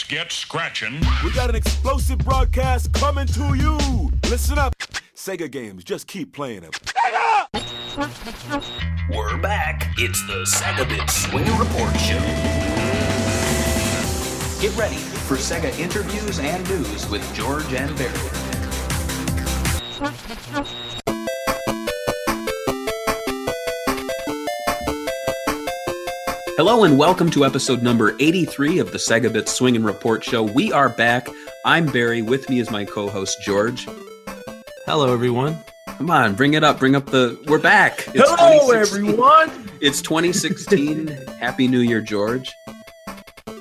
Let's get scratching. We got an explosive broadcast coming to you. Listen up. Sega games, just keep playing them. Sega! We're back. It's the Segabit Swinger Report Show. Get ready for Sega interviews and news with George and Barry. Hello and welcome to episode number 83 of the Segabit Swing and Report Show. We are back. I'm Barry. With me is my co-host George. Hello, everyone. Come on, bring it up. Bring up the. We're back. It's Hello, everyone. It's 2016. Happy New Year, George.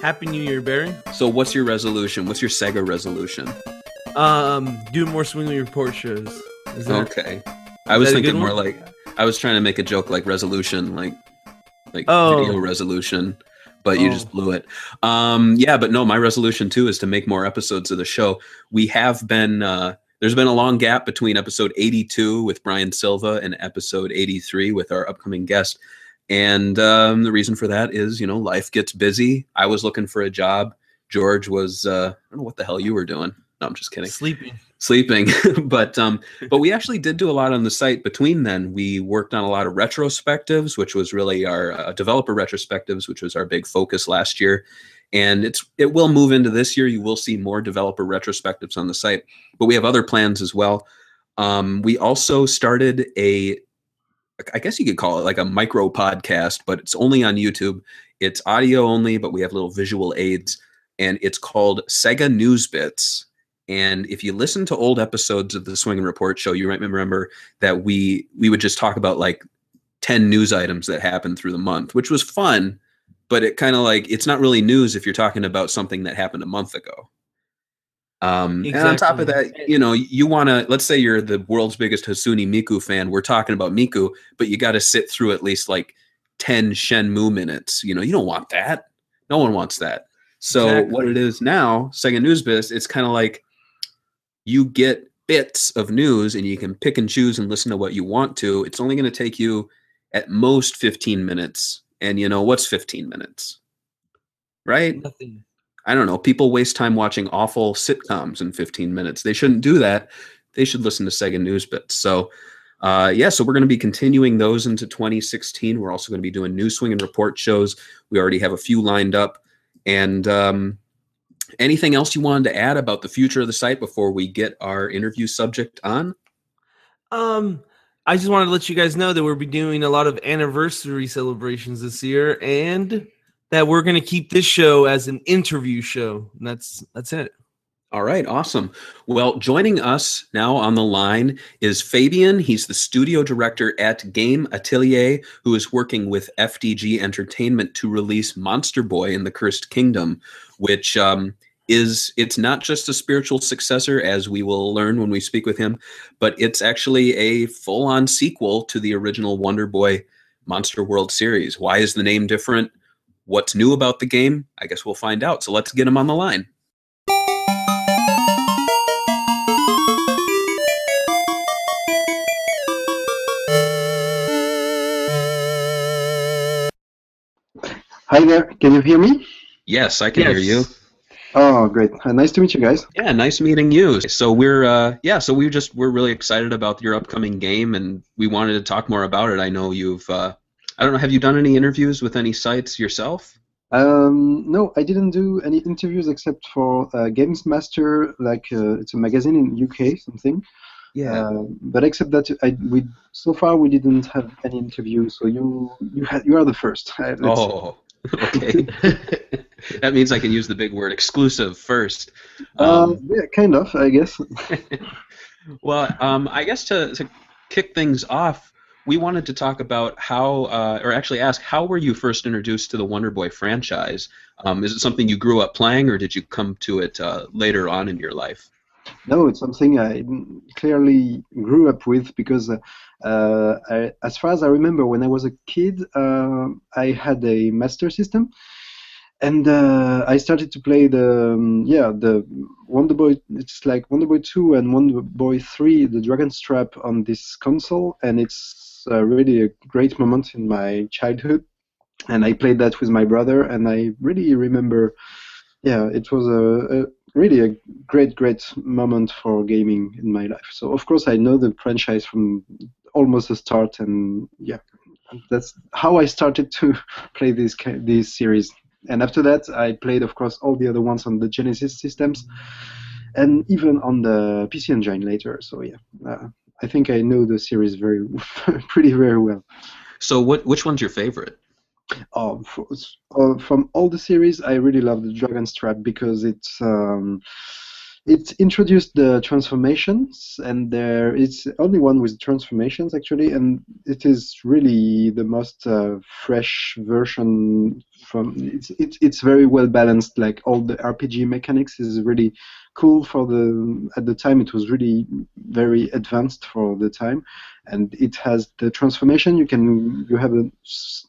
Happy New Year, Barry. So, what's your resolution? What's your Sega resolution? Um, do more Swing and Report shows. Is that Okay. I was that thinking more one? like I was trying to make a joke like resolution, like like Oh. video resolution, but you Oh. just blew it. Um, yeah, but no, my resolution too is to make more episodes of the show. We have been uh, there's been a long gap between episode 82 with Brian Silva and episode 83 with our upcoming guest. And um, the reason for that is, you know, life gets busy. I was looking for a job. George was, uh, I don't know what the hell you were doing. No, I'm just kidding sleeping? Sleeping but um but we actually did do a lot on the site between then. We worked on a lot of retrospectives which was really our uh, developer retrospectives which was our big focus last year. And it's it will move into this year. You will see more developer retrospectives on the site but we have other plans as well. Um we also started a i guess you could call it like a micro podcast but it's only on youtube. It's audio only but we have little visual aids and it's called sega news bits and if you listen to old episodes of the Swing and Report show, you might remember that we we would just talk about like 10 news items that happened through the month, which was fun, but it kind of like it's not really news if you're talking about something that happened a month ago. Um, And on top of that, you know, you want to let's say you're the world's biggest Hatsune Miku fan. We're talking about Miku, but you got to sit through at least like 10 Shenmue minutes. You know, you don't want that. No one wants that. So Exactly. what it is now, Sega News Bits, it's kind of like you get bits of news and you can pick and choose and listen to what you want to. It's only going to take you at most 15 minutes. And you know, what's 15 minutes? Right? Nothing. I don't know. People waste time watching awful sitcoms in 15 minutes. They shouldn't do that. They should listen to Sega News Bits. So, uh, yeah, so we're going to be continuing those into 2016. We're also going to be doing new swing and report shows. We already have a few lined up. And um, anything else you wanted to add about the future of the site before we get our interview subject on? Um, I just wanted to let you guys know that we'll be doing a lot of anniversary celebrations this year, and that we're going to keep this show as an interview show. And that's that's it. All right, awesome. Well, joining us now on the line is Fabian. He's the studio director at Game Atelier, who is working with FDG Entertainment to release Monster Boy in the Cursed Kingdom, which um, is it's not just a spiritual successor, as we will learn when we speak with him, but it's actually a full-on sequel to the original Wonder Boy Monster World series. Why is the name different? What's new about the game? I guess we'll find out. So let's get him on the line. Hi there. Can you hear me? Yes, I can hear you. Oh, great. Uh, nice to meet you guys. Yeah, nice meeting you. So we're uh yeah, so we just we're really excited about your upcoming game and we wanted to talk more about it. I know you've uh I don't know, have you done any interviews with any sites yourself? Um, no, I didn't do any interviews except for uh, Games Master, like uh, it's a magazine in UK, something. Uh, but except that, I we so far we didn't have any interviews. So you you had you are the first. Let's- oh. Okay. that means I can use the big word exclusive first. Um, Um, yeah, kind of, I guess. well, um, I guess to, to kick things off, we wanted to talk about how, uh, or actually ask, how were you first introduced to the Wonder Boy franchise? Um, is it something you grew up playing, or did you come to it uh, later on in your life? No, it's something I clearly grew up with because, uh, uh, I, as far as I remember, when I was a kid, uh, I had a Master System, and uh, I started to play the um, yeah the Wonder Boy. It's like Wonder Boy 2 and Wonder Boy 3, the Dragon's Trap on this console, and it's uh, really a great moment in my childhood. And I played that with my brother, and I really remember yeah, it was a really a great, great moment for gaming in my life. So of course I know the franchise from almost the start, and yeah, that's how I started to play this this series. And after that, I played, of course, all the other ones on the Genesis systems, and even on the PC Engine later. So yeah, uh, I think I know the series very, pretty very well. So, what which one's your favorite? Um, for, uh, from all the series, I really love the Dragon's Trap because it's um, it introduced the transformations, and there it's only one with transformations actually, and it is really the most uh, fresh version. From it's, it's it's very well balanced. Like all the RPG mechanics is really cool for the at the time. It was really very advanced for the time and it has the transformation. You can you have a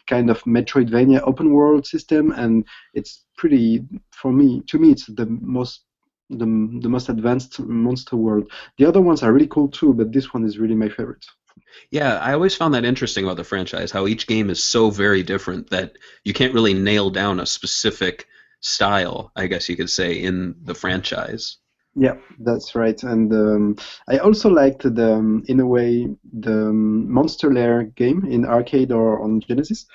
kind of Metroidvania open world system, and it's pretty for me. To me, it's the most the, the most advanced monster world. The other ones are really cool too, but this one is really my favorite. Yeah, I always found that interesting about the franchise, how each game is so very different that you can't really nail down a specific style, I guess you could say, in the franchise. Yeah, that's right. And um, I also liked the, um, in a way, the um, Monster Lair game in arcade or on Genesis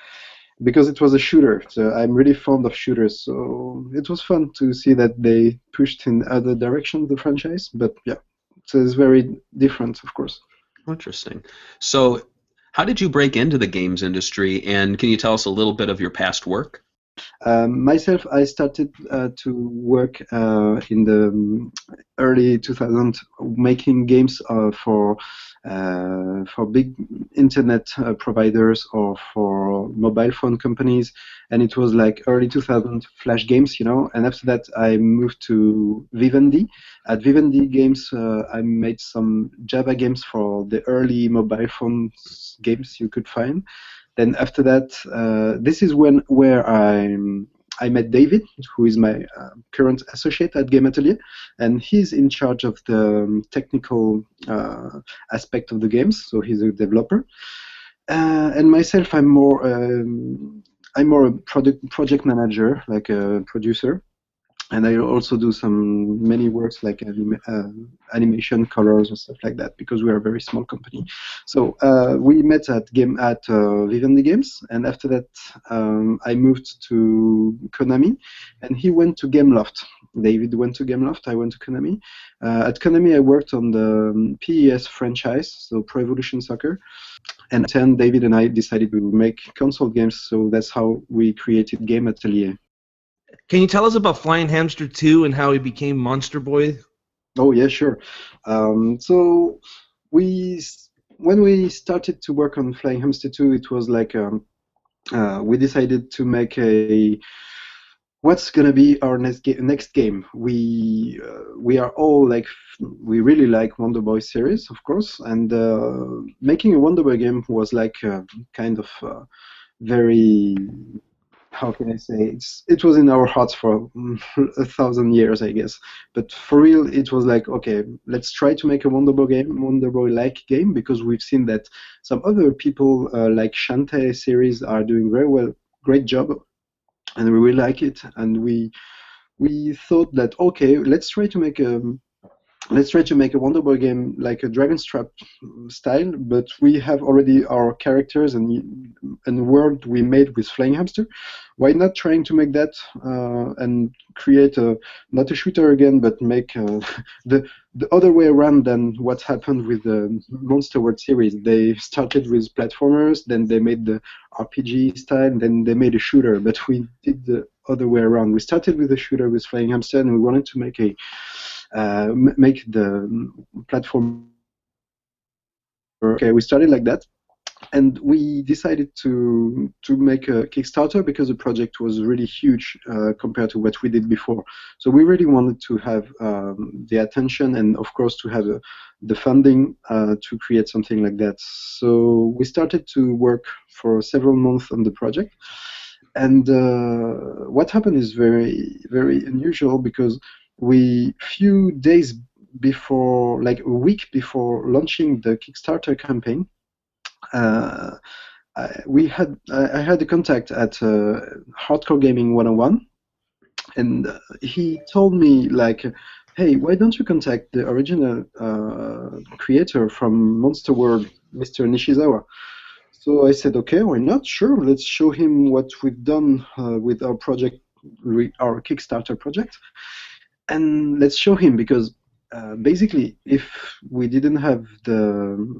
because it was a shooter. So I'm really fond of shooters. So it was fun to see that they pushed in other directions the franchise. But yeah, so it's very different, of course. Interesting. So, how did you break into the games industry, and can you tell us a little bit of your past work? Um, myself, I started uh, to work uh, in the um, early 2000s making games uh, for uh, for big internet uh, providers or for mobile phone companies, and it was like early 2000 Flash games, you know. And after that, I moved to Vivendi. At Vivendi Games, uh, I made some Java games for the early mobile phone games you could find then after that, uh, this is when where I I met David, who is my uh, current associate at Game Atelier, and he's in charge of the um, technical uh, aspect of the games. So he's a developer, uh, and myself, I'm more um, I'm more a product project manager, like a producer. And I also do some many works like anim- uh, animation, colors, and stuff like that because we are a very small company. So uh, we met at game at uh, Vivendi Games, and after that um, I moved to Konami, and he went to Gameloft. David went to Gameloft. I went to Konami. Uh, at Konami, I worked on the um, PES franchise, so Pro Evolution Soccer. And then David and I decided we would make console games, so that's how we created Game Atelier. Can you tell us about Flying Hamster 2 and how he became Monster Boy? Oh yeah, sure. Um, so we when we started to work on Flying Hamster 2, it was like um, uh, we decided to make a what's gonna be our next ga- next game. We uh, we are all like we really like Wonder Boy series, of course, and uh, making a Wonder Boy game was like uh, kind of uh, very how can I say it's it was in our hearts for mm, a thousand years, I guess. But for real, it was like okay, let's try to make a Wonder Boy game, Wonder Boy like game, because we've seen that some other people uh, like Shantae series are doing very well, great job, and we really like it, and we we thought that okay, let's try to make a let's try to make a Wonder Boy game like a Dragon's Trap style, but we have already our characters and and world we made with Flying Hamster. Why not trying to make that uh, and create a not a shooter again, but make uh, the the other way around than what happened with the Monster World series. They started with platformers, then they made the RPG style, then they made a shooter. But we did the other way around. We started with a shooter with Flying Hamster, and we wanted to make a make the platform. Okay, we started like that, and we decided to to make a Kickstarter because the project was really huge uh, compared to what we did before. So we really wanted to have um, the attention and, of course, to have uh, the funding uh, to create something like that. So we started to work for several months on the project. And uh, what happened is very, very unusual because we few days before like a week before launching the kickstarter campaign uh, I, we had I, I had a contact at uh, hardcore gaming 101 and uh, he told me like, "Hey, why don't you contact the original uh, creator from Monster World, Mr. Nishizawa?" So I said, "Okay, why not? Sure, let's show him what we've done uh, with our project, our Kickstarter project, and let's show him because." Uh, basically, if we didn't have the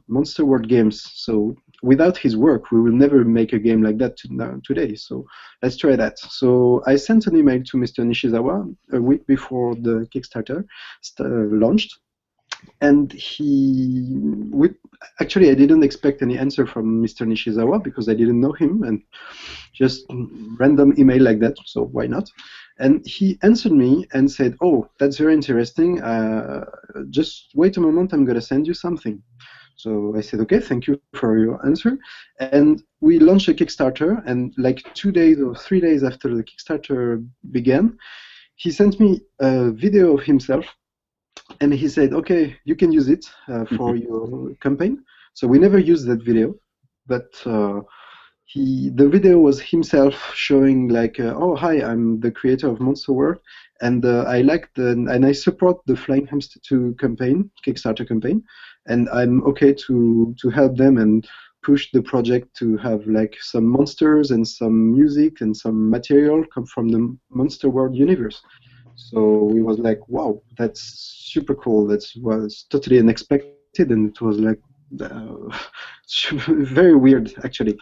Monster World games, so without his work, we will never make a game like that to, today. So let's try that. So I sent an email to Mr. Nishizawa a week before the Kickstarter st- launched, and he we, actually I didn't expect any answer from Mr. Nishizawa because I didn't know him and just random email like that. So why not? And he answered me and said, "Oh, that's very interesting. Uh, just wait a moment. I'm gonna send you something." So I said, okay, thank you for your answer. And we launched a Kickstarter, and like two days or three days after the Kickstarter began, he sent me a video of himself, and he said, okay, you can use it uh, for mm-hmm. your campaign. So we never used that video, but uh, he the video was himself showing like, uh, oh hi, I'm the creator of Monster World, and uh, I like the and I support the Flying Hamster 2 campaign, Kickstarter campaign, and I'm okay to to help them and push the project to have like some monsters and some music and some material come from the Monster World universe. So we was like, wow, that's super cool. That was totally unexpected, and it was like uh, very weird actually.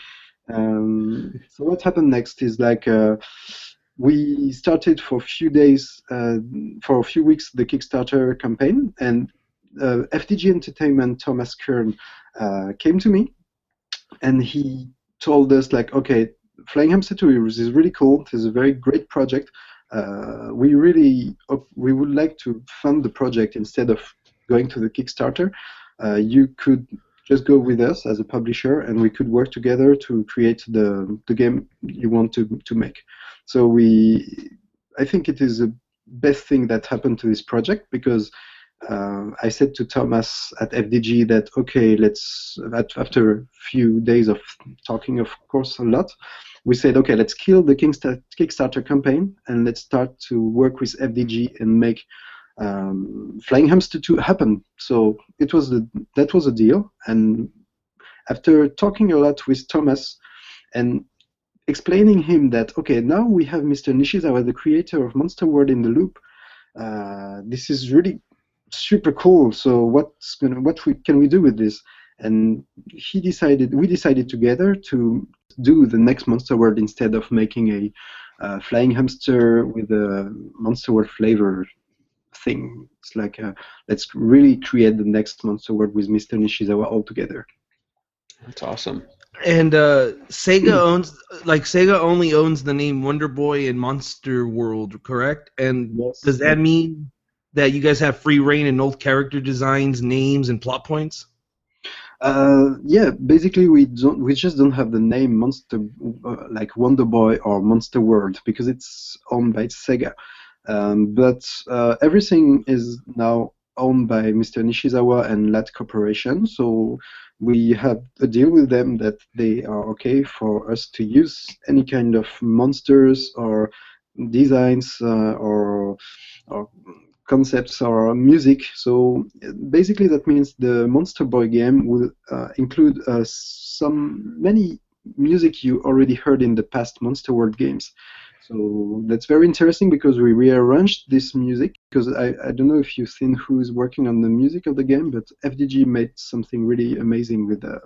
Um, so what happened next is like uh, we started for a few days, uh, for a few weeks, the Kickstarter campaign, and uh, FDG Entertainment Thomas Kern uh, came to me, and he told us like, okay, Flying Hamster 2 is really cool. It is a very great project. Uh, we really we would like to fund the project instead of going to the Kickstarter. Uh, you could just go with us as a publisher, and we could work together to create the the game you want to to make. So we, I think it is the best thing that happened to this project because uh, I said to Thomas at FDG that okay, let's after a few days of talking, of course, a lot, we said okay, let's kill the Kickstarter campaign and let's start to work with FDG and make um, Flying Hamster 2 happen. So it was the, that was a deal. And after talking a lot with Thomas and explaining him that okay, now we have Mr. Nishizawa, the creator of Monster World in the Loop. Uh, this is really super cool. So what's gonna what we, can we do with this? And he decided, we decided together to do the next Monster World instead of making a uh, flying hamster with a Monster World flavor thing. It's like a, let's really create the next Monster World with Mr. Nishizawa all together. That's awesome. And uh, Sega owns, like Sega only owns the name Wonder Boy and Monster World, correct? And yes. does that mean that you guys have free reign in old character designs, names, and plot points? Uh, yeah, basically we don't we just don't have the name Monster uh, like Wonder Boy or Monster World because it's owned by Sega. Um, but uh, everything is now owned by Mr. Nishizawa and LAT Corporation, so we have a deal with them that they are okay for us to use any kind of monsters or designs uh, or, or concepts or music. So basically, that means the Monster Boy game will uh, include uh, some many music you already heard in the past Monster World games. So that's very interesting because we rearranged this music because I, I don't know if you've seen who's working on the music of the game, but FDG made something really amazing with the uh,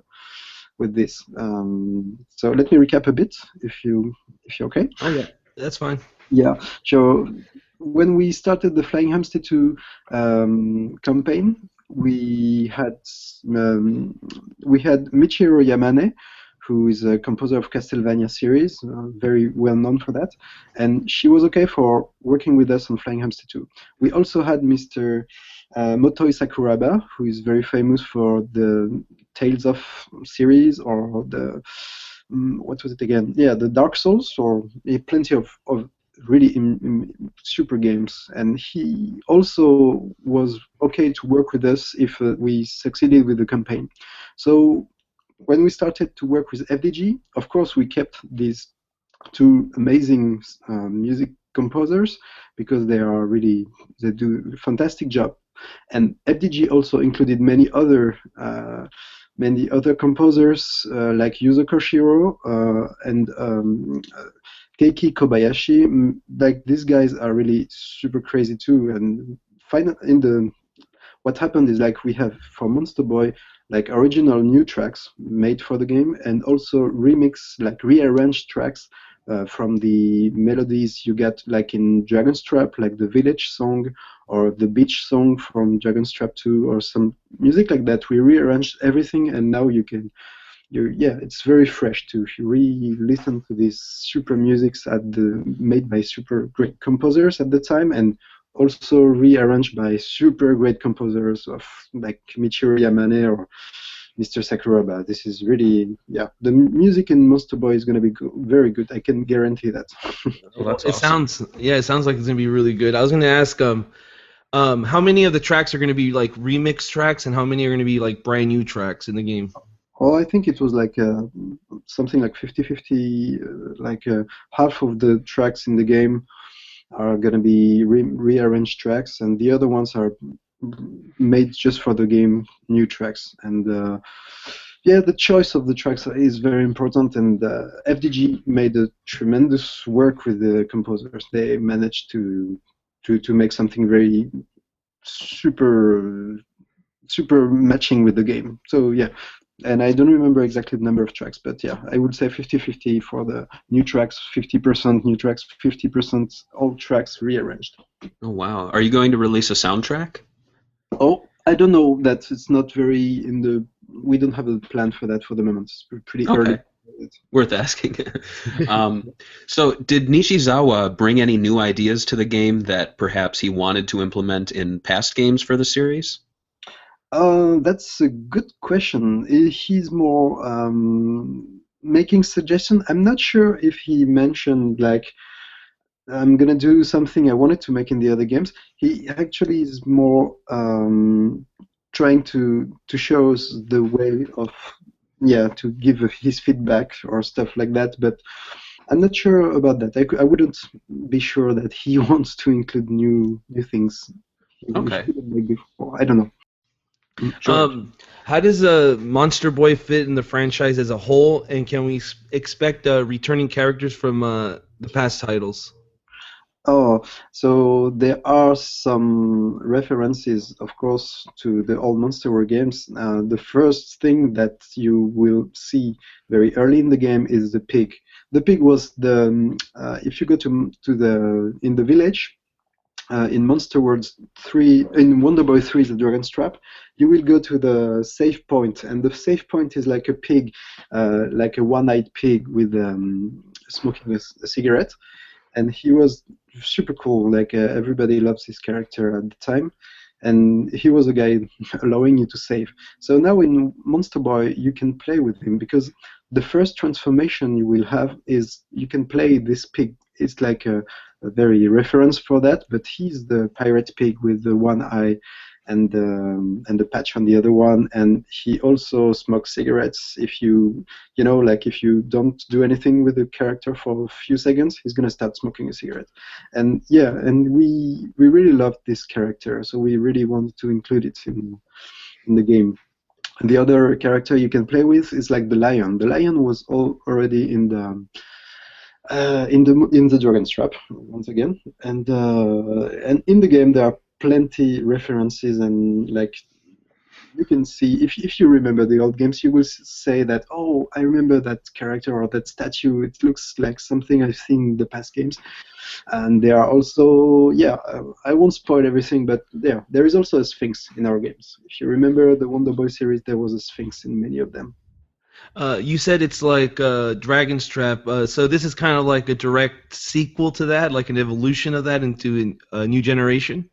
with this. Um, so let me recap a bit if you if you're okay. Oh yeah, that's fine. Yeah. So when we started the Flying Hamster 2 um, campaign, we had um, we had Michiru Yamane, who is a composer of Castlevania series, uh, very well known for that, and she was okay for working with us on Flying Hamster 2. We also had Mr. Uh, Motoi Sakuraba, who is very famous for the Tales of series or the um, what was it again? Yeah, the Dark Souls, or plenty of, of really in, in super games. And he also was okay to work with us if uh, we succeeded with the campaign. So when we started to work with FDG, of course we kept these two amazing uh, music composers because they are really they do a fantastic job. And FDG also included many other uh, many other composers uh, like Yuzo Koshiro uh, and um, Keiki Kobayashi. Like these guys are really super crazy too. And final in the what happened is like we have for Monster Boy like original new tracks made for the game and also remix like rearranged tracks uh, from the melodies you get like in Dragon's Trap, like the village song or the beach song from Dragon's Trap 2 or some music like that. We rearranged everything and now you can you yeah, it's very fresh to re-listen to these super musics at the made by super great composers at the time and also rearranged by super great composers of like Michiru Yamane or Mr. Sakuraba. This is really yeah. The music in Monster Boy is going to be go- very good. I can guarantee that. Well, that's it sounds yeah, it sounds like it's gonna be really good. I was gonna ask um um how many of the tracks are gonna be like remix tracks and how many are gonna be like brand new tracks in the game? Oh, I think it was like uh, something like 50-50, uh, like uh, half of the tracks in the game are going to be re- rearranged tracks, and the other ones are made just for the game, new tracks. And uh, yeah, the choice of the tracks is very important, and uh, FDG made a tremendous work with the composers. They managed to to to make something very super super matching with the game. So yeah, and I don't remember exactly the number of tracks, but yeah, I would say 50-50 for the new tracks, 50% new tracks, 50% old tracks rearranged. Oh wow. Are you going to release a soundtrack? Oh, I don't know. That it's not very in the. We don't have a plan for that for the moment. It's pretty Okay. early. Worth asking. um, so, did Nishizawa bring any new ideas to the game that perhaps he wanted to implement in past games for the series? Uh, that's a good question. He's more um, making suggestion. I'm not sure if he mentioned like I'm gonna do something I wanted to make in the other games. He actually is more um, trying to to show us the way of yeah to give his feedback or stuff like that. But I'm not sure about that. I, I wouldn't be sure that he wants to include new new things. Okay. I don't know. Sure. Um, how does uh, Monster Boy fit in the franchise as a whole, and can we s- expect uh, returning characters from uh, the past titles? Oh, so there are some references, of course, to the old Monster World games. Uh, the first thing that you will see very early in the game is the pig. The pig was the um, uh, if you go to to the in the village uh, in Monster World 3 in Wonder Boy 3 the Dragon's Trap, you will go to the safe point, and the safe point is like a pig, uh, like a one-eyed pig with um, smoking a cigarette and he was super cool. Like uh, everybody loves his character at the time, and he was a guy allowing you to save. So now in Monster Boy, you can play with him because the first transformation you will have is you can play this pig. It's like a, a very reference for that, but he's the pirate pig with the one eye and and the patch on the other one, and he also smokes cigarettes. If you you know, like if you don't do anything with the character for a few seconds, he's gonna start smoking a cigarette. And yeah, and we we really loved this character, so we really wanted to include it in in the game. The other character you can play with is like the lion. The lion was all already in the uh, in the in the Dragon's Trap once again, and uh, and in the game there are plenty references and like you can see if, if you remember the old games you will say that oh i remember that character or that statue. It looks like something i've seen in the past games. And there are also yeah i won't spoil everything but there there is also a sphinx in our games. If you remember the wonder boy series there was a sphinx in many of them Uh, you said it's like uh, Dragon's Trap, uh, so this is kind of like a direct sequel to that, like an evolution of that into a new generation.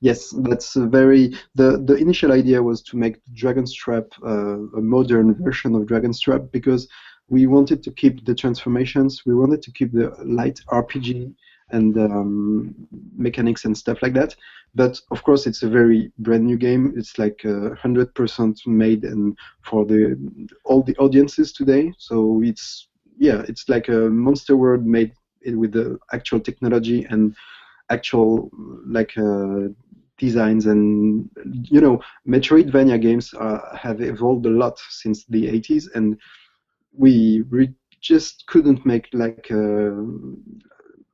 Yes, that's very. the The initial idea was to make Dragon's Trap uh, a modern version of Dragon's Trap because we wanted to keep the transformations, we wanted to keep the light RPG and um, mechanics and stuff like that. But of course, it's a very brand new game. It's like hundred percent made and for the all the audiences today. So it's yeah, it's like a Monster World made with the actual technology and actual like uh, designs and you know Metroidvania games uh, have evolved a lot since the 80s and we just couldn't make like a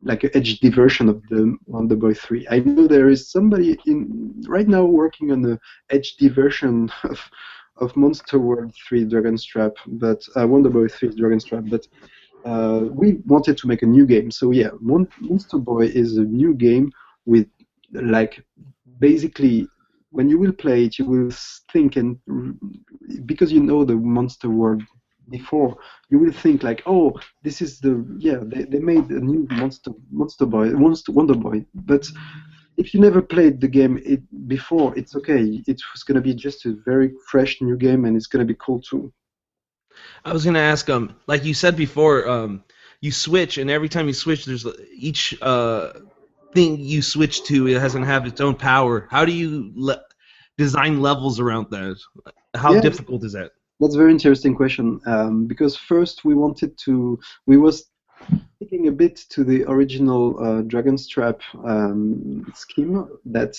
like a HD version of the Wonder Boy 3. I know there is somebody in right now working on the HD version of of Monster World 3 Dragon's Trap, but uh, Wonder Boy 3 Dragon's Trap, but uh, we wanted to make a new game. So yeah, Mon- Monster Boy is a new game with like basically when you will play it, you will think and because you know the Monster World before, you will think like, oh, this is the yeah they, they made a new Monster Monster Boy Monster Wonder Boy, but if you never played the game it, before, it's okay. It's going to be just a very fresh new game, and it's going to be cool too. I was gonna ask um like you said before um you switch and every time you switch there's each uh thing you switch to it hasn't have its own power. How do you le- design levels around that? How Yeah. difficult is that? That's a very interesting question um, because first we wanted to we was sticking a bit to the original uh, Dragon's Trap um, scheme that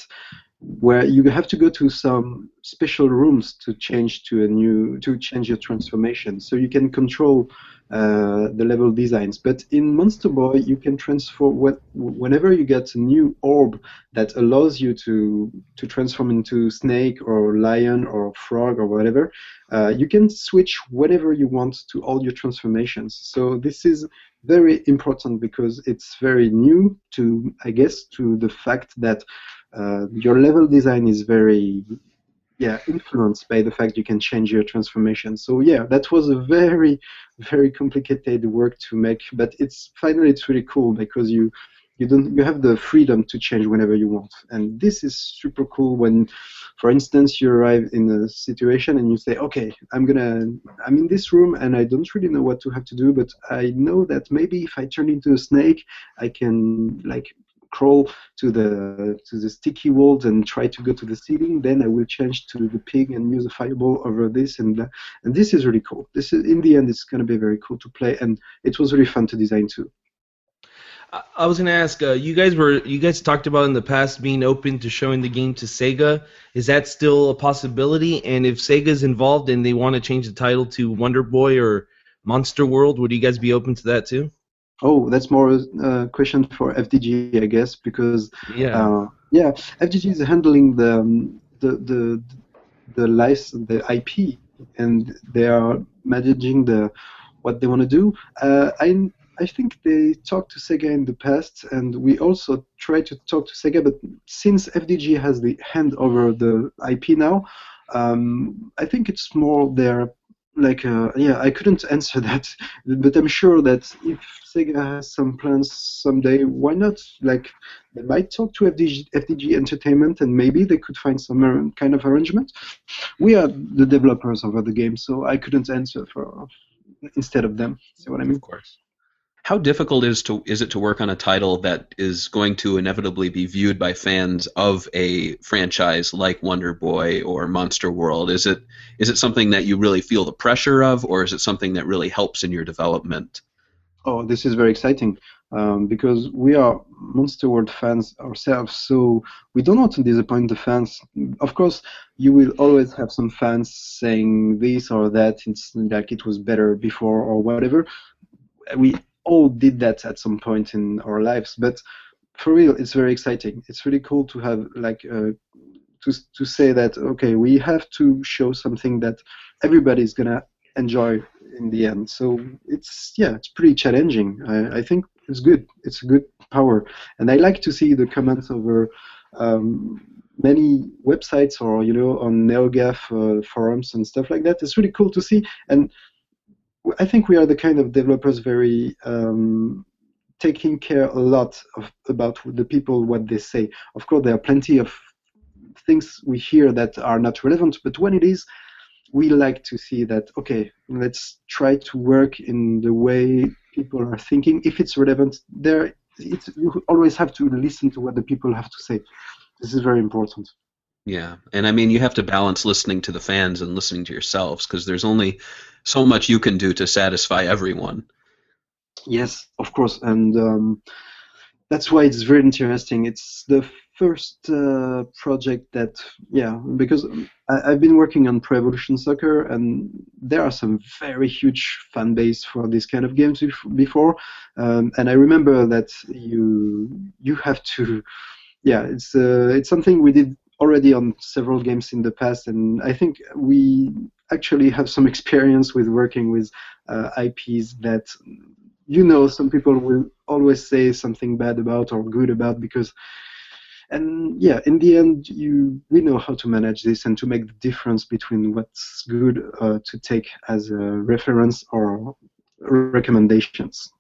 where you have to go to some special rooms to change to a new to change your transformation. So you can control uh, the level designs. But in monster boy you can transform what, whenever you get a new orb that allows you to to transform into snake or lion or frog or whatever uh, you can switch whenever you want to all your transformations. So this is very important because it's very new to i guess to the fact that uh, your level design is very yeah influenced by the fact you can change your transformation. So yeah that was a very very complicated work to make but it's finally it's really cool because you you don't you have the freedom to change whenever you want. And this is super cool when for instance you arrive in a situation and you say okay i'm gonna i'm in this room and i don't really know what to have to do but i know that maybe if i turn into a snake i can like crawl to the to the sticky walls and try to go to the ceiling then i will change to the pig and use a fireball over this and that. and this is really cool this is in the end it's going to be very cool to play and it was really fun to design too I, I was gonna ask uh, you guys were you guys talked about in the past being open to showing the game to Sega. Is that still a possibility? And if Sega's involved and they want to change the title to Wonder Boy or Monster World, would you guys be open to that too? Oh that's more a question for fdg i guess because Yeah. Uh, yeah, FDG is handling the um, the the the license, the IP, and they are managing the what they want to do. Uh, I I think they talked to Sega in the past, and we also try to talk to Sega. But since FDG has the hand over the IP now, um, I think it's more their like uh, yeah i couldn't answer that but i'm sure that if sega has some plans someday why not like they might talk to FDG, FDG Entertainment and maybe they could find some kind of arrangement. We are the developers of the game, so I couldn't answer for instead of them. See what I mean? Of course. How difficult is to is it to work on a title that is going to inevitably be viewed by fans of a franchise like Wonder Boy or Monster World? Is it is it something that you really feel the pressure of, or is it something that really helps in your development? Oh, this is very exciting um, because we are Monster World fans ourselves, so we don't want to disappoint the fans. Of course, you will always have some fans saying this or that. It's like it was better before or whatever. We all did that at some point in our lives, but for real, it's very exciting. It's really cool to have like uh, to to say that okay, we have to show something that everybody's gonna enjoy in the end. So it's yeah, it's pretty challenging. I, I think it's good. It's a good power, and I like to see the comments over um, many websites or you know on NeoGAF uh, forums and stuff like that. It's really cool to see, and I think we are the kind of developers very um, taking care a lot of about the people what they say. Of course, there are plenty of things we hear that are not relevant, but when it is, we like to see that okay let's try to work in the way people are thinking. If it's relevant there it's you always have to listen to what the people have to say. This is very important Yeah, and I mean you have to balance listening to the fans and listening to yourselves because there's only so much you can do to satisfy everyone. Yes, of course, and um, that's why it's very interesting. It's the first uh, project that, yeah, because I, have been working on Pro Evolution Soccer, and there are some very huge fan base for this kind of games before, um, and I remember that you you have to, yeah, it's uh, it's something we did already on several games in the past, and I think we actually have some experience with working with uh, IPs that you know some people will always say something bad about or good about because and yeah in the end you we know how to manage this and to make the difference between what's good uh, to take as a reference or recommendations.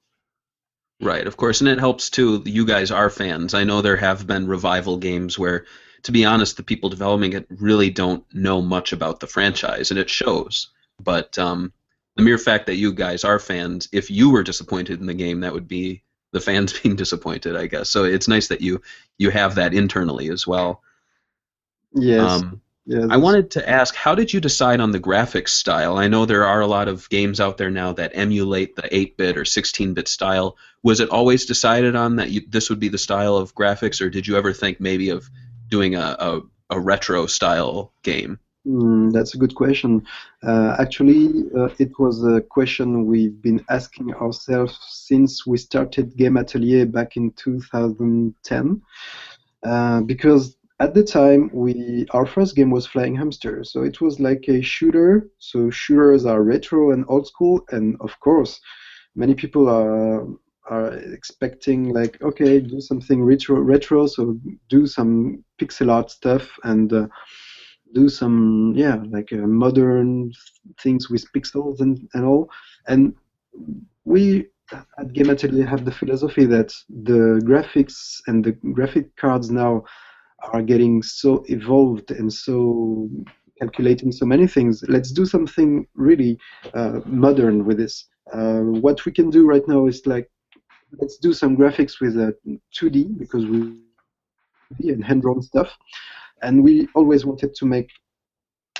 Right of course and it helps too you guys are fans. I know there have been revival games where to be honest the people developing it really don't know much about the franchise and it shows but um, the mere fact that you guys are fans, if you were disappointed in the game, that would be the fans being disappointed, I guess. So it's nice that you you have that internally as well. Yes. Um, yes. I wanted to ask, how did you decide on the graphics style? I know there are a lot of games out there now that emulate the 8-bit or 16-bit style. Was it always decided on that you, this would be the style of graphics, or did you ever think maybe of doing a, a, a retro style game? Mm, that's a good question. Uh, actually, uh, it was a question we've been asking ourselves since we started Game Atelier back in 2010. Uh, because at the time, we our first game was Flying Hamster, so it was like a shooter. So shooters are retro and old school, and of course, many people are are expecting like, okay, do something retro, retro. So do some pixel art stuff and uh, do some yeah like uh, modern things with pixels and, and all and we at game atelier have the philosophy that the graphics and the graphic cards now are getting so evolved and so calculating so many things let's do something really uh, modern with this uh, what we can do right now is like let's do some graphics with uh, 2d because we and hand-drawn stuff and we always wanted to make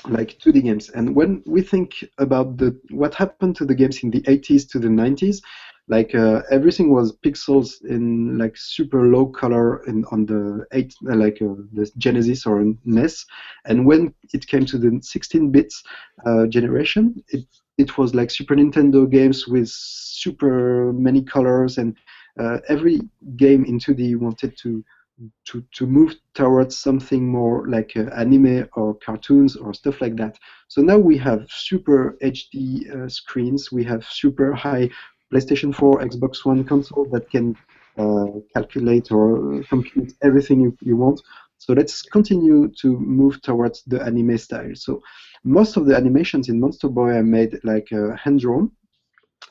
like 2D games. And when we think about the what happened to the games in the 80s to the 90s, like uh, everything was pixels in like super low color in on the eight uh, like uh, the Genesis or NES, and when it came to the 16 bits uh, generation, it it was like Super Nintendo games with super many colors, and uh, every game in 2D wanted to to, to move towards something more like uh, anime or cartoons or stuff like that. So now we have super HD uh, screens, we have super high PlayStation 4, Xbox One console that can uh, calculate or compute everything you, you want. So let's continue to move towards the anime style. So most of the animations in Monster Boy are made like uh, hand drawn.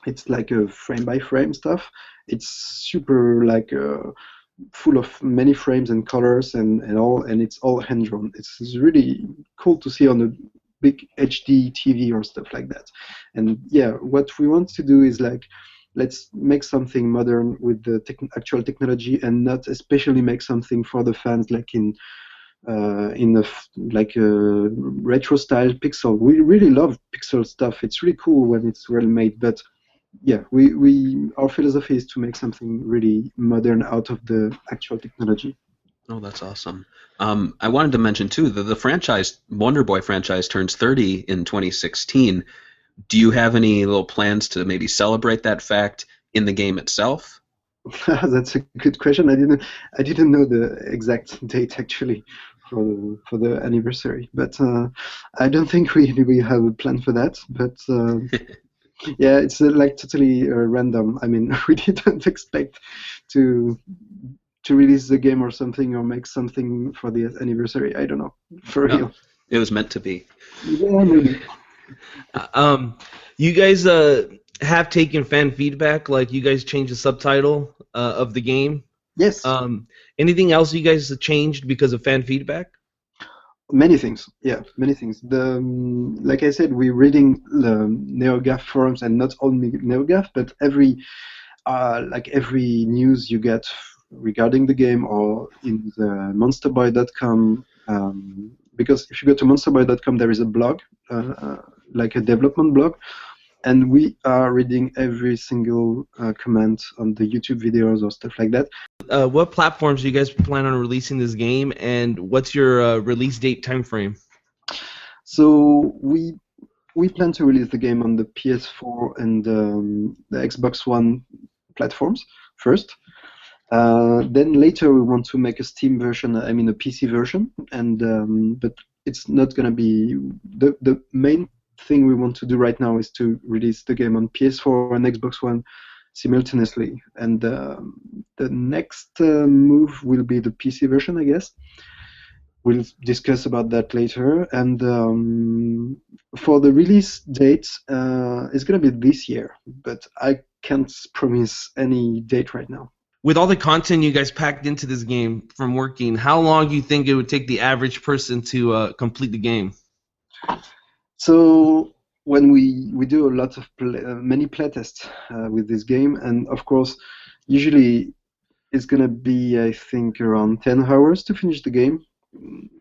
It's like a frame by frame stuff. It's super like uh, full of many frames and colors and, and all, and it's all hand drawn. It's, it's really cool to see on a big HD TV or stuff like that. And yeah, what we want to do is like let's make something modern with the actual technology and not especially make something for the fans like in uh, in a f- like a retro style pixel. We really love pixel stuff. It's really cool when it's well made, but yeah, we, we our philosophy is to make something really modern out of the actual technology. Oh, that's awesome. Um, I wanted to mention too that the franchise Wonder Boy franchise turns 30 in 2016. Do you have any little plans to maybe celebrate that fact in the game itself? that's a good question. I didn't I didn't know the exact date actually for the, for the anniversary, but uh, I don't think we we have a plan for that. But uh, yeah, it's uh, like totally uh, random. I mean, we didn't expect to to release the game or something or make something for the anniversary. I don't know. For no, real. It was meant to be. Yeah, maybe. Uh, um, you guys uh have taken fan feedback, like you guys changed the subtitle uh, of the game. Yes. Um, anything else you guys have changed because of fan feedback? Many things, yeah, many things. The um, like I said, we're reading the NeoGAF forums, and not only NeoGAF, but every uh, like every news you get regarding the game or in the monsterboy.com. Um, because if you go to monsterboy.com, there is a blog, uh, uh, like a development blog, and we are reading every single uh, comment on the YouTube videos or stuff like that. Uh, what platforms do you guys plan on releasing this game, and what's your uh, release date time frame? So we we plan to release the game on the PS4 and um, the Xbox One platforms first. Uh, then later we want to make a Steam version, I mean a PC version, and um, but it's not gonna be the the main thing we want to do right now is to release the game on PS4 and Xbox One simultaneously, and um, the next uh, move will be the PC version, I guess. We'll discuss about that later, and um, for the release date, uh, it's gonna be this year, but I can't promise any date right now with all the content you guys packed into this game from working, how long do you think it would take the average person to uh, complete the game? So when we we do a lot of play, uh, many playtests uh, with this game, and of course, usually it's gonna be I think around 10 hours to finish the game.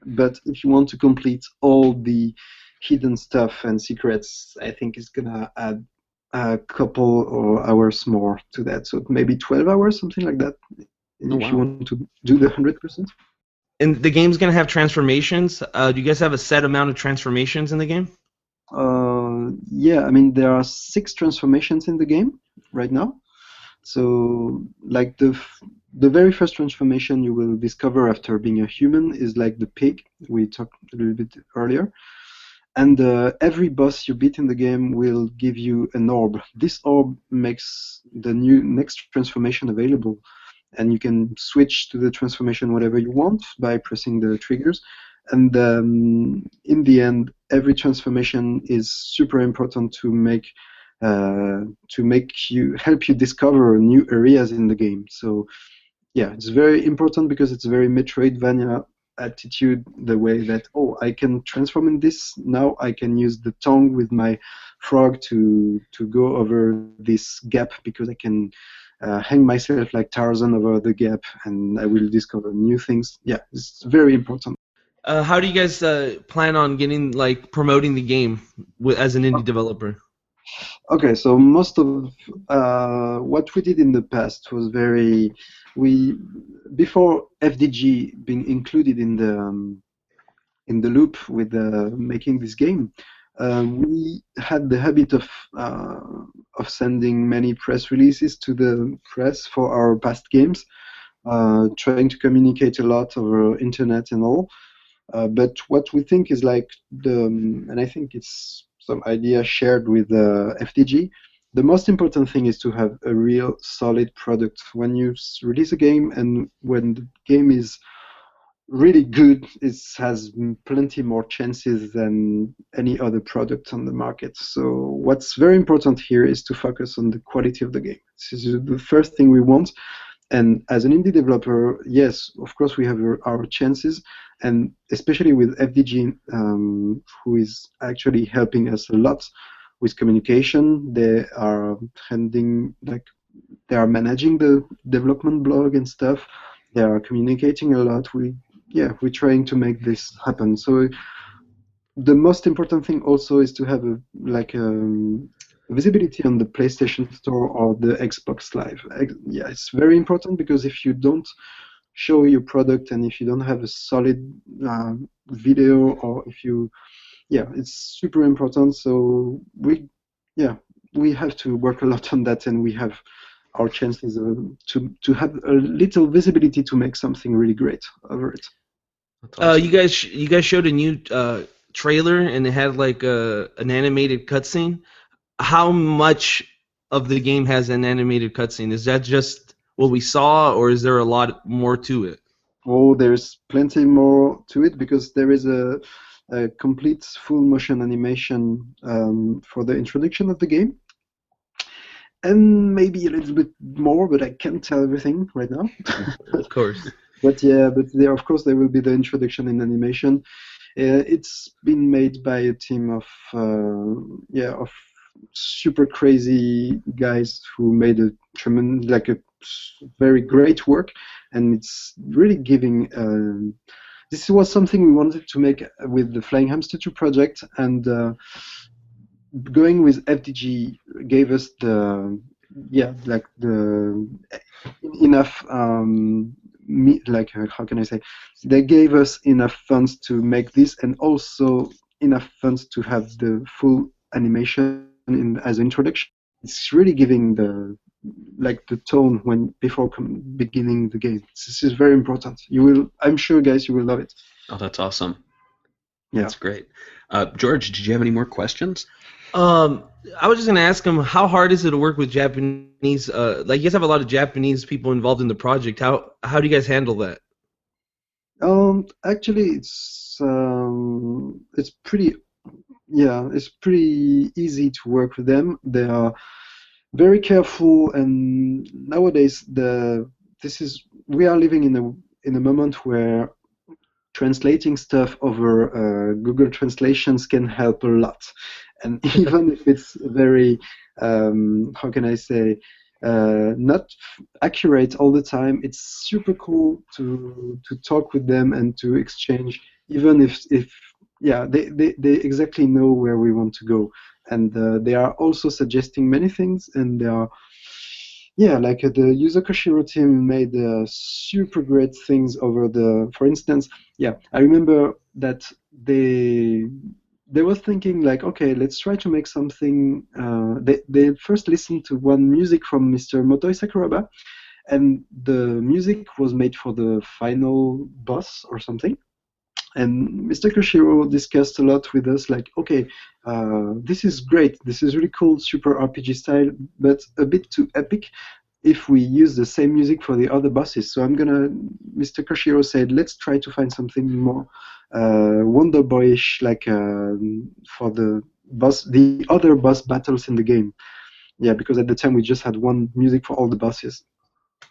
But if you want to complete all the hidden stuff and secrets, I think it's gonna add a couple or hours more to that. So maybe 12 hours, something like that, Oh, if wow. you want to do the 100%. And the game's gonna have transformations. Uh, do you guys have a set amount of transformations in the game? Uh, yeah, I mean there are six transformations in the game right now. So like the the very first transformation you will discover after being a human is like the pig we talked a little bit earlier. And uh, every boss you beat in the game will give you an orb. This orb makes the new next transformation available, and you can switch to the transformation whatever you want by pressing the triggers. And um, in the end, every transformation is super important to make uh, to make you help you discover new areas in the game. So yeah, it's very important because it's a very Metroidvania attitude. The way that oh, I can transform in this now. I can use the tongue with my frog to to go over this gap because I can. Uh, hang myself like Tarzan over the gap, and I will discover new things. Yeah, it's very important. Uh, how do you guys uh, plan on getting like promoting the game as an indie developer? Okay, so most of uh, what we did in the past was very we before FDG being included in the um, in the loop with uh, making this game. Uh, we had the habit of uh, of sending many press releases to the press for our past games, uh, trying to communicate a lot over internet and all. Uh, but what we think is like the, um, and I think it's some idea shared with uh, FDG. The most important thing is to have a real solid product when you release a game, and when the game is really good, it has plenty more chances than any other product on the market. So what's very important here is to focus on the quality of the game. This is the first thing we want. And as an indie developer, yes, of course we have our- chances, and especially with FDG, um, who is actually helping us a lot with communication. They are trending like they are managing the development blog and stuff. They are communicating a lot. We yeah, we're trying to make this happen. So the most important thing also is to have a like um, visibility on the PlayStation Store or the Xbox Live. Yeah, it's very important because if you don't show your product and if you don't have a solid uh, video or if you yeah it's super important so we yeah we have to work a lot on that and we have our chances uh, to to have a little visibility to make something really great over it Uh, you guys, you guys showed a new uh, trailer and it had like a, an animated cutscene. How much of the game has an animated cutscene? Is that just what we saw, or is there a lot more to it? Oh, there's plenty more to it because there is a, a complete full motion animation um, for the introduction of the game. And maybe a little bit more, but I can't tell everything right now. Of course. but yeah, but there, of course, there will be the introduction in animation. Uh, it's been made by a team of uh, yeah of super crazy guys who made a tremendous like a very great work, and it's really giving. Um, this was something we wanted to make with the Flying Hamster 2 project, and uh, going with FDG gave us the yeah like the enough um, me, like uh, how can I say they gave us enough funds to make this and also enough funds to have the full animation in as an introduction. It's really giving the like the tone when before com- beginning the game. This is very important. You will, I'm sure, guys, you will love it. Oh, that's awesome. Yeah. That's great. Uh, George, did you have any more questions? Um, I was just gonna ask him how hard is it to work with Japanese? Uh, like you guys have a lot of Japanese people involved in the project. How how do you guys handle that? Um, actually, it's um, it's pretty, yeah, it's pretty easy to work with them. They are very careful, and nowadays the this is we are living in a in a moment where translating stuff over uh, Google Translations can help a lot, and even if it's very um, how can I say uh, not accurate all the time. It's super cool to to talk with them and to exchange, even if if yeah they, they, they exactly know where we want to go, and uh, they are also suggesting many things, and they are yeah like uh, the Yuzo Koshiro team made uh, super great things over the for instance yeah I remember that they they were thinking like, okay, let's try to make something. Uh, they they first listened to one music from Mr. Motoi Sakuraba, and the music was made for the final boss or something. And Mr. Koshiro discussed a lot with us, like, okay, uh, this is great, this is really cool, super RPG style, but a bit too epic if we use the same music for the other bosses. So I'm gonna, Mr. Koshiro said, let's try to find something more uh, Wonder Boyish, like uh, for the boss, the other boss battles in the game. Yeah, because at the time we just had one music for all the bosses.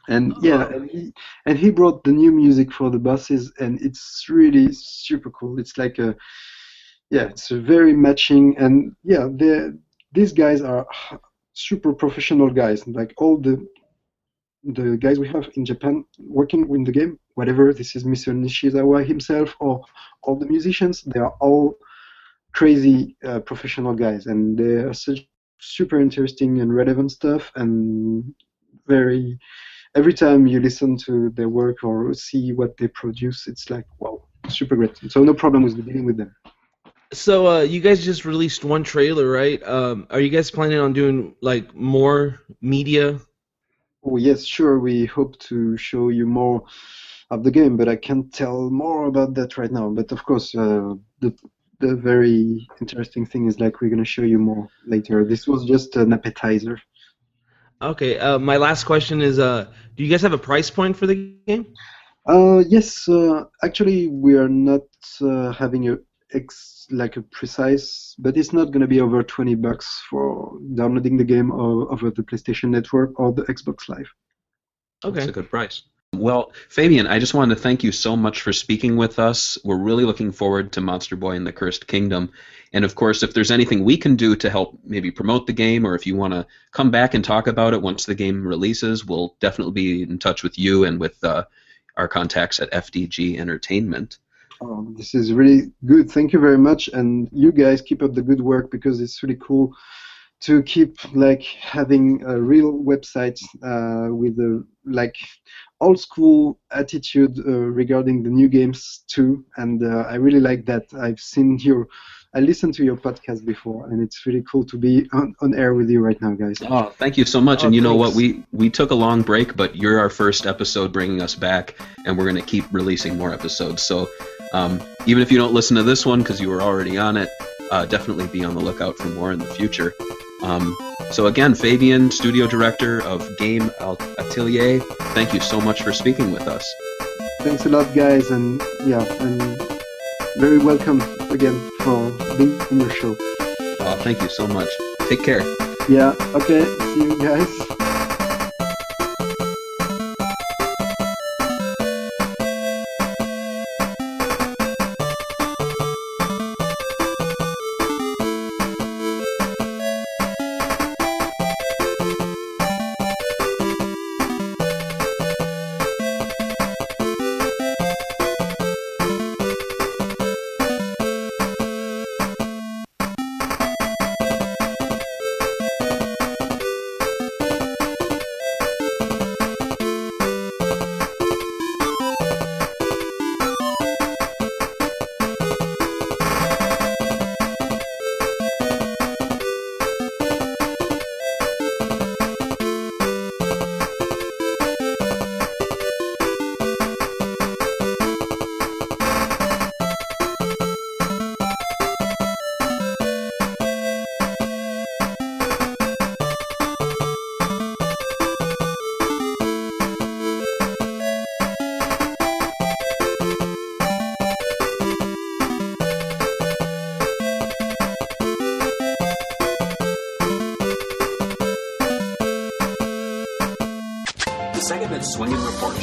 And yeah, and he, and he brought the new music for the buses, and it's really super cool. It's like a, yeah, it's a very matching, and yeah, the these guys are super professional guys. Like all the the guys we have in Japan working in the game, whatever this is Mr. Nishizawa himself or all the musicians, they are all crazy uh, professional guys, and they are such super interesting and relevant stuff, and very. Every time you listen to their work or see what they produce, it's like wow, super great. So no problem with dealing with them. So uh, you guys just released one trailer, right? Um, are you guys planning on doing like more media? Oh yes, sure. We hope to show you more of the game, but I can't tell more about that right now. But of course, uh, the the very interesting thing is like we're gonna show you more later. This was just an appetizer. Okay. Uh, my last question is: uh, Do you guys have a price point for the game? Uh, yes, uh, actually, we are not uh, having a ex like a precise, but it's not gonna be over 20 bucks for downloading the game over the PlayStation Network or the Xbox Live. Okay. That's a good price. Well, Fabien, I just wanted to thank you so much for speaking with us. We're really looking forward to Monster Boy and the Cursed Kingdom. And of course, if there's anything we can do to help maybe promote the game, or if you want to come back and talk about it once the game releases, we'll definitely be in touch with you and with uh, our contacts at FDG Entertainment. Um, this is really good. Thank you very much, and you guys keep up the good work because it's really cool to keep like having a real website uh, with a like old school attitude uh, regarding the new games too. And uh, I really like that. I've seen your, I listened to your podcast before, and it's really cool to be on, on air with you right now, guys. Oh, thank you so much. Oh, and you know what? We we took a long break, but you're our first episode bringing us back, and we're going to keep releasing more episodes. So um, even if you don't listen to this one because you were already on it, uh, definitely be on the lookout for more in the future. Um, so again, Fabien, studio director of Game Atelier, thank you so much for speaking with us. Thanks a lot, guys, and yeah, and very welcome again for being in your show. Uh, thank you so much. Take care. Yeah. Okay. See you guys.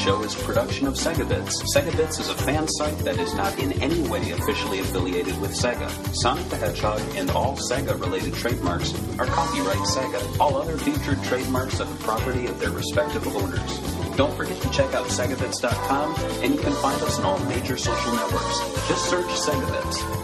Show is a production of SegaBits. SegaBits is a fan site that is not in any way officially affiliated with Sega. Sonic the Hedgehog and all Sega-related trademarks are copyright Sega. All other featured trademarks are the property of their respective owners. Don't forget to check out SegaBits.com, and you can find us on all major social networks. Just search SegaBits.